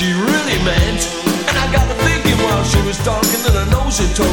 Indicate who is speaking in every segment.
Speaker 1: she really meant. And I got to thinking while she was talking that I know
Speaker 2: she told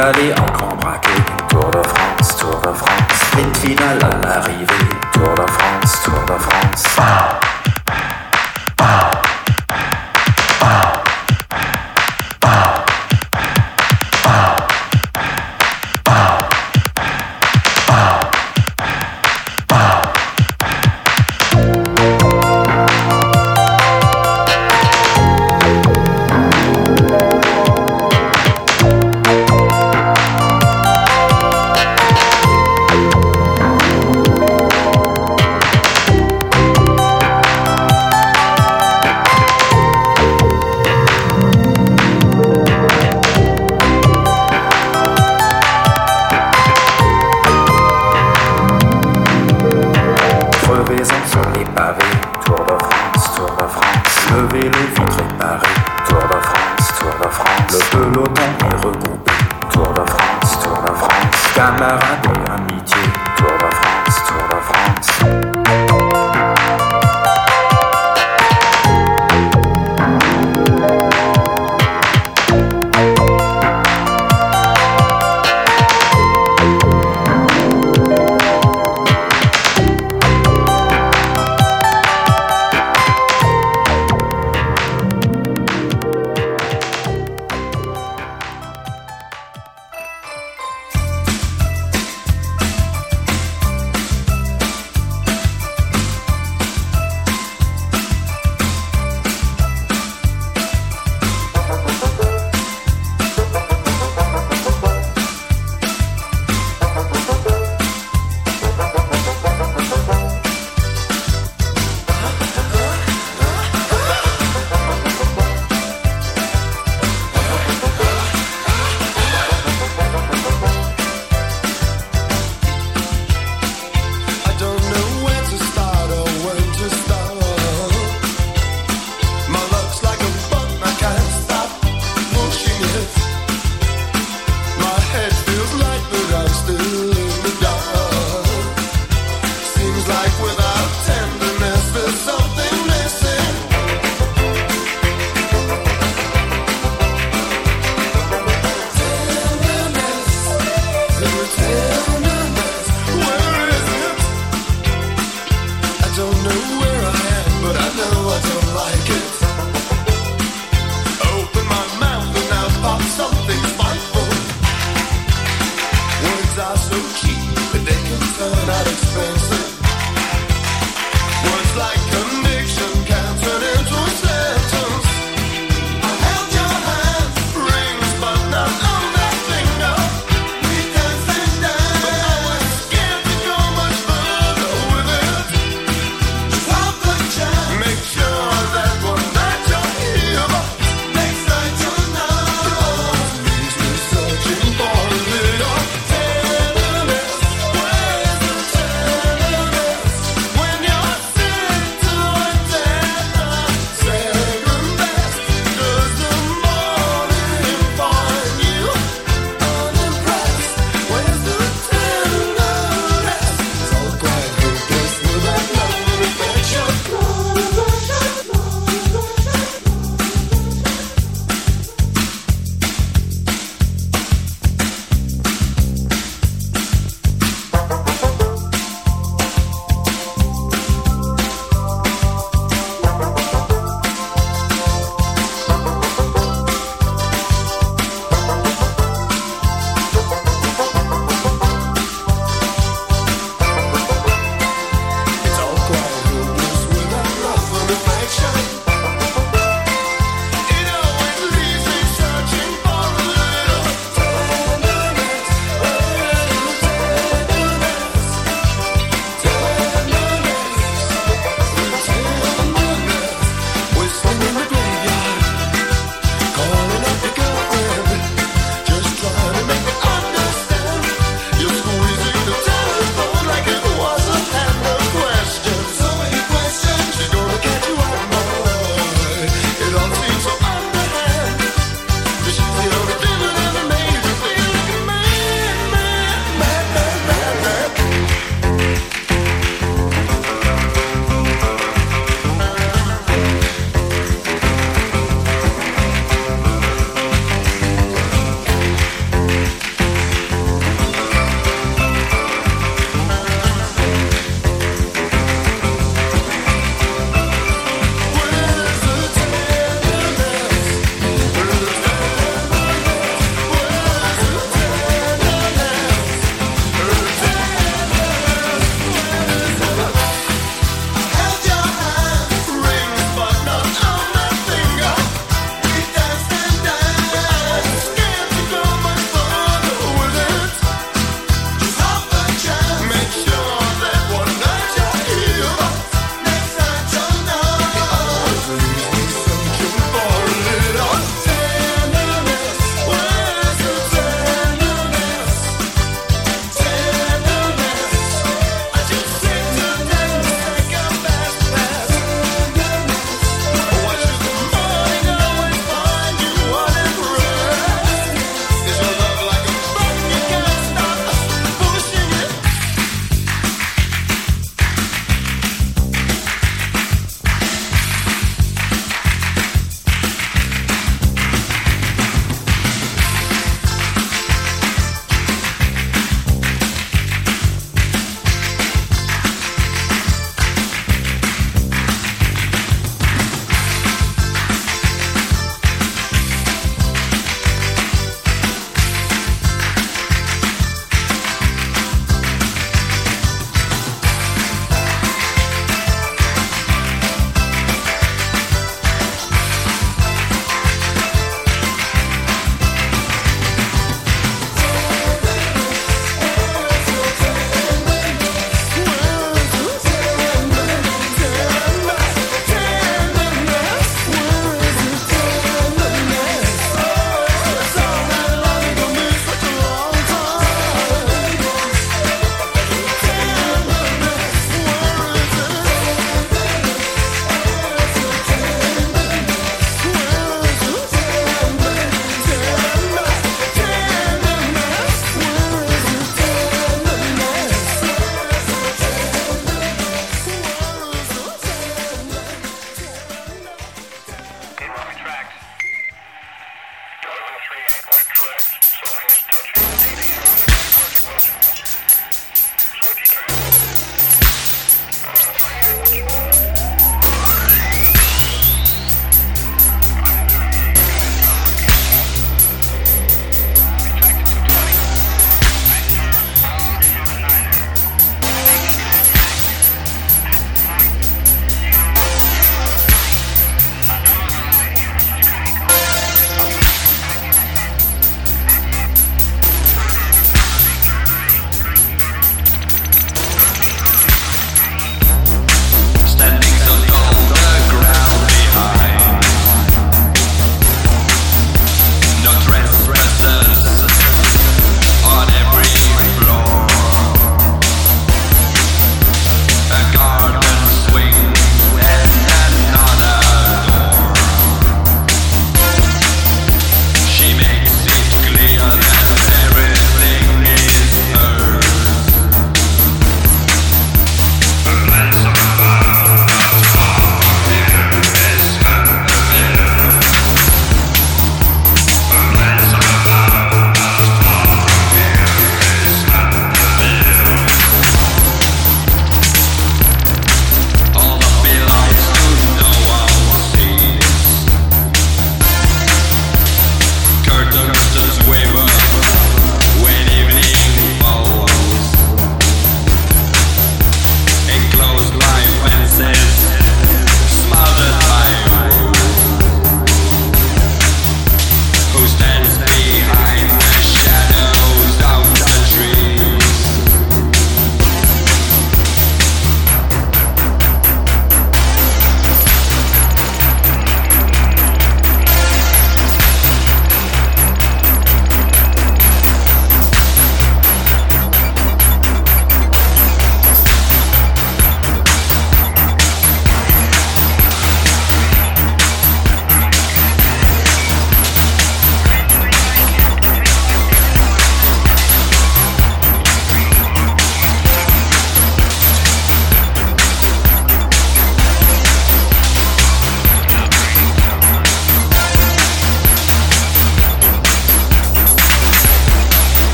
Speaker 2: France,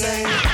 Speaker 3: say,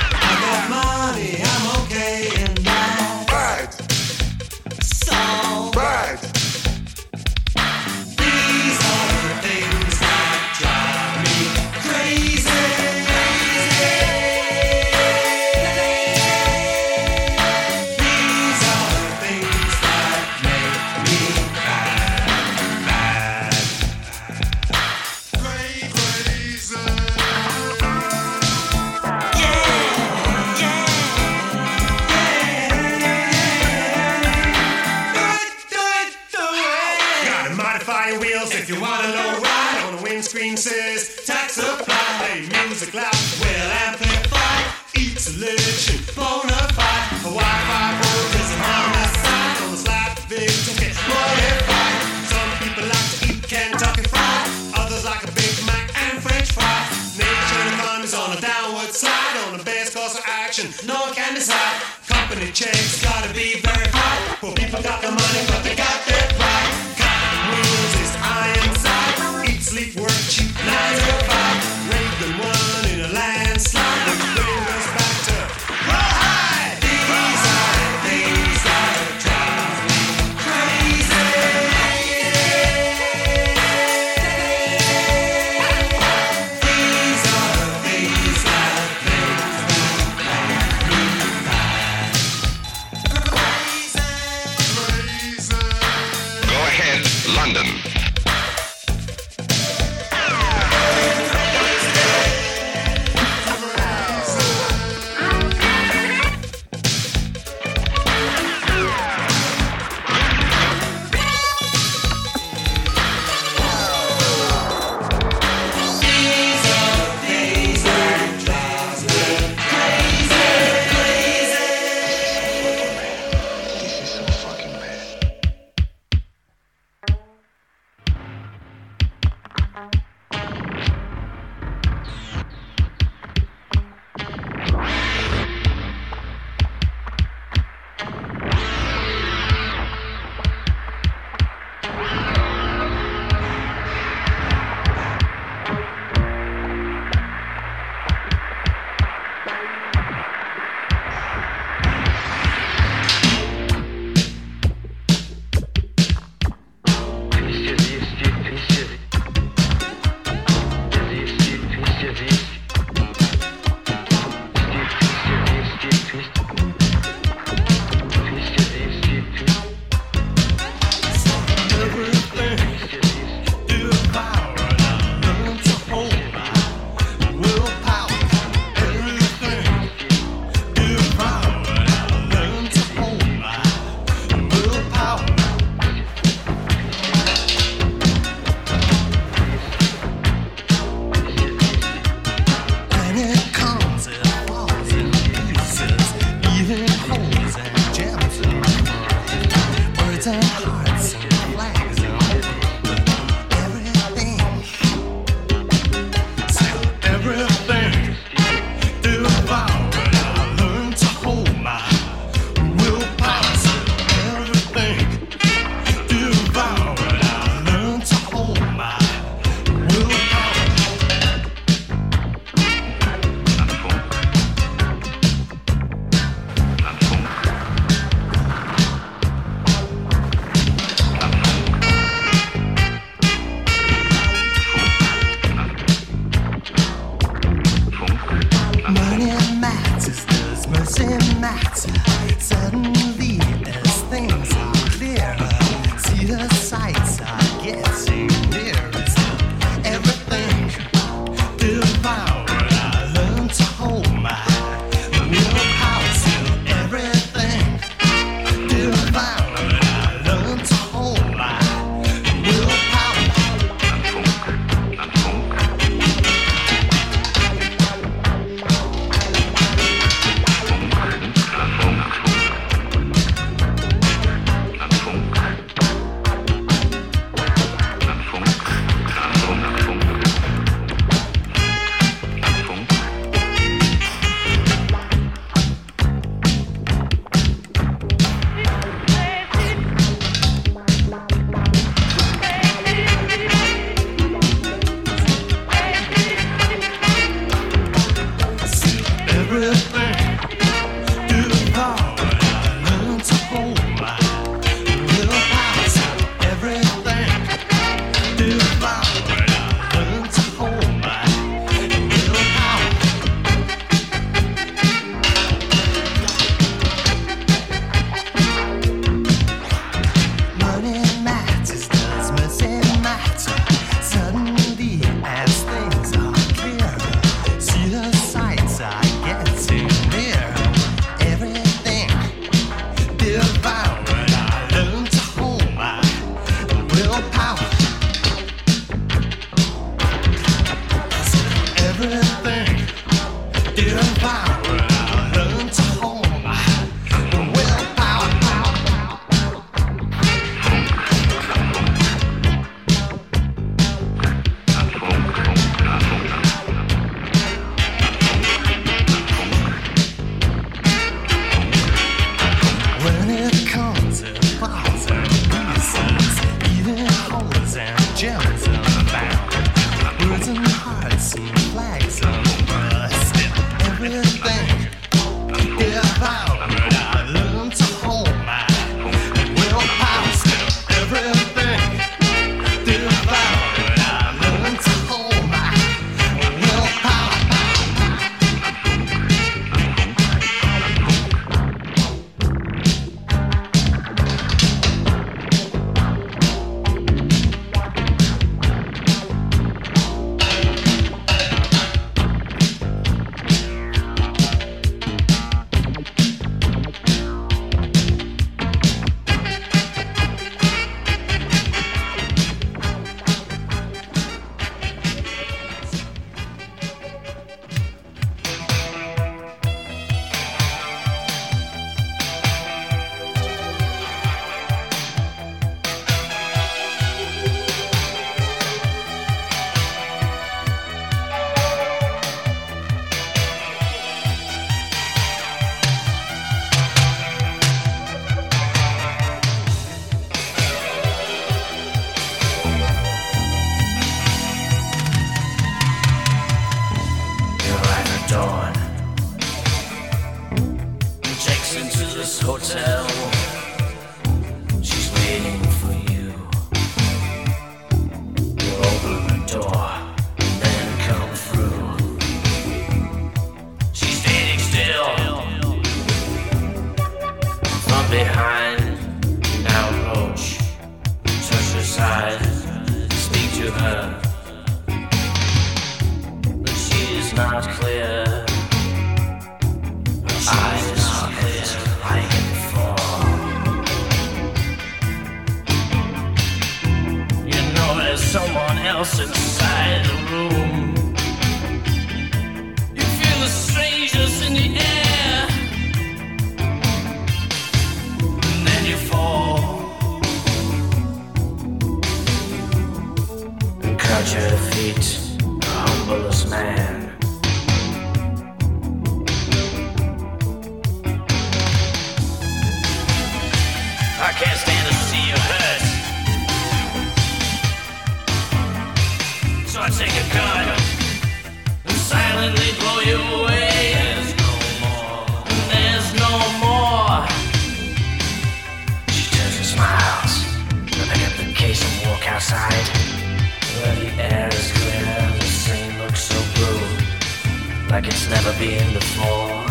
Speaker 4: like
Speaker 5: it's never been before.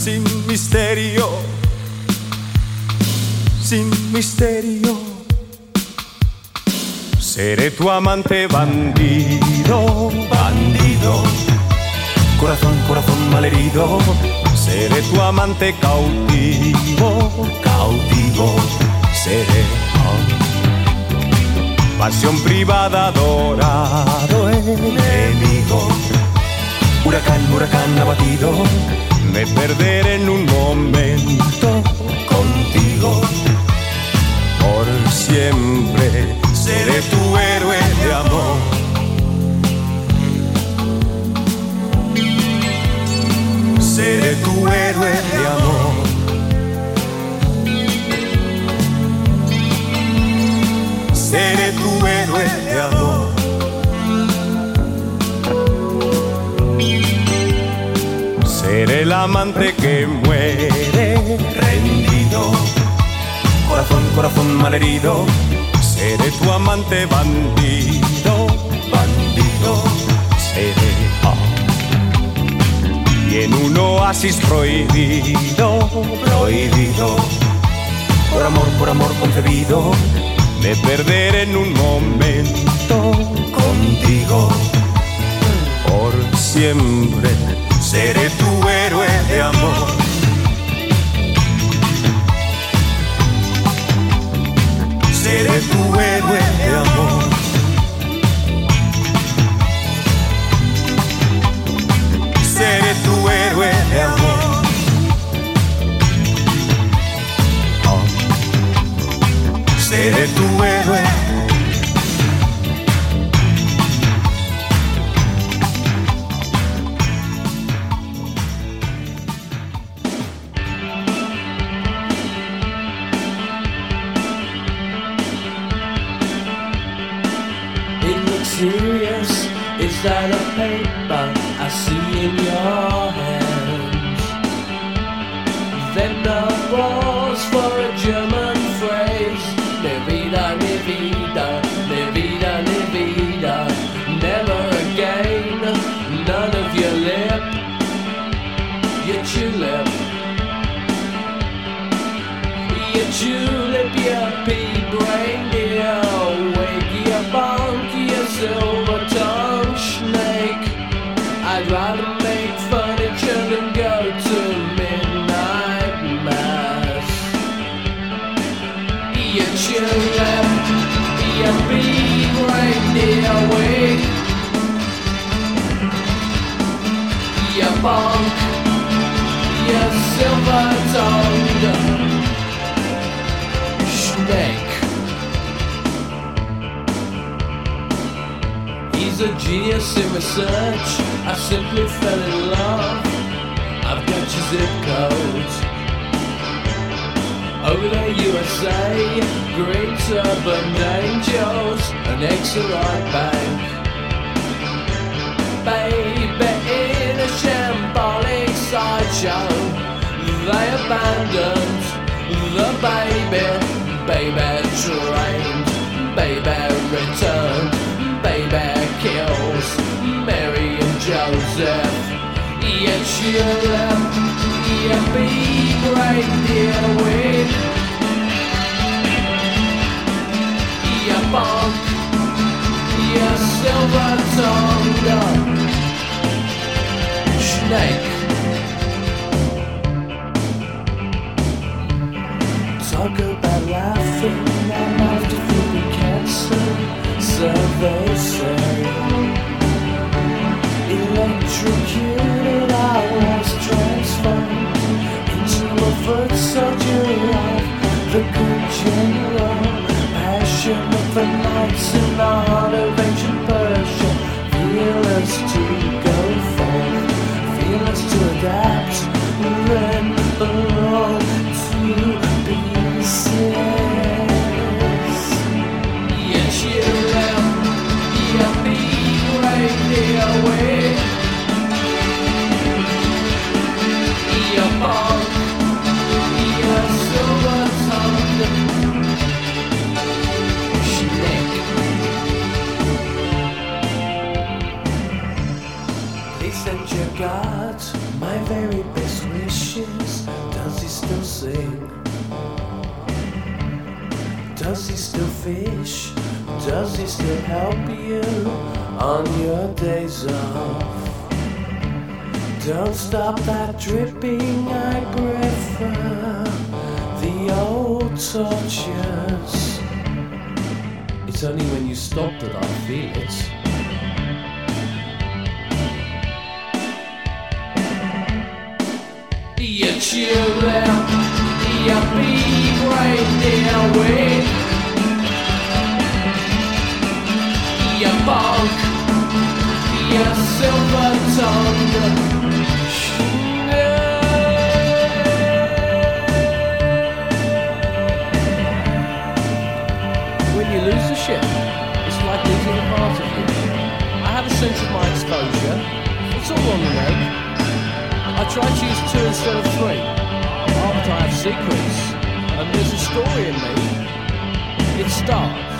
Speaker 6: Sin misterio sin misterio. Seré tu amante bandido, bandido. Corazón, corazón malherido. Seré tu amante cautivo, cautivo. Seré pasión privada, adorado enemigo. Huracán, huracán abatido. Me perderé en un momento contigo por siempre seré tu héroe de amor. Seré tu héroe de amor. Seré tu héroe de amor. Seré el amante que muere rendido corazón, corazón malherido. Seré tu amante bandido, bandido. Seré. ah. Y en un oasis prohibido, prohibido. Por amor, por amor concebido. Me perderé en un momento contigo. Por siempre seré tu héroe de amor. seré tu héroe de amor. Seré tu héroe de amor. Seré tu héroe.
Speaker 7: That your silver-tongued snake. He's a genius in research. I simply fell in love. I've got your zip code. Over there, USA, great urban angels, an right bank. Baby, abandoned the baby. Baby trained, baby returned, baby kills Mary and Joseph. Yet left, yeah, be great dear with yeah, bonk, yeah, silver tongue snake. Talk about laughing, I'm after feeling cancer, so they say. Electrocuted, I was transformed into a foot soldier of the good general. Passion of the knights in the heart of ancient Persia. Feel us to go forth, feel us to adapt, then fish? Does he still help you on your days off? Don't stop that dripping, I prefer the old tortures. It's only when you stop that I feel it. You left, you be right there with your your silver tongue. When you lose the ship, it's like losing a part of you. I have a sense of my exposure. It's all on the web. I try to use two instead of three. After I have secrets, and there's a story in me. It starts.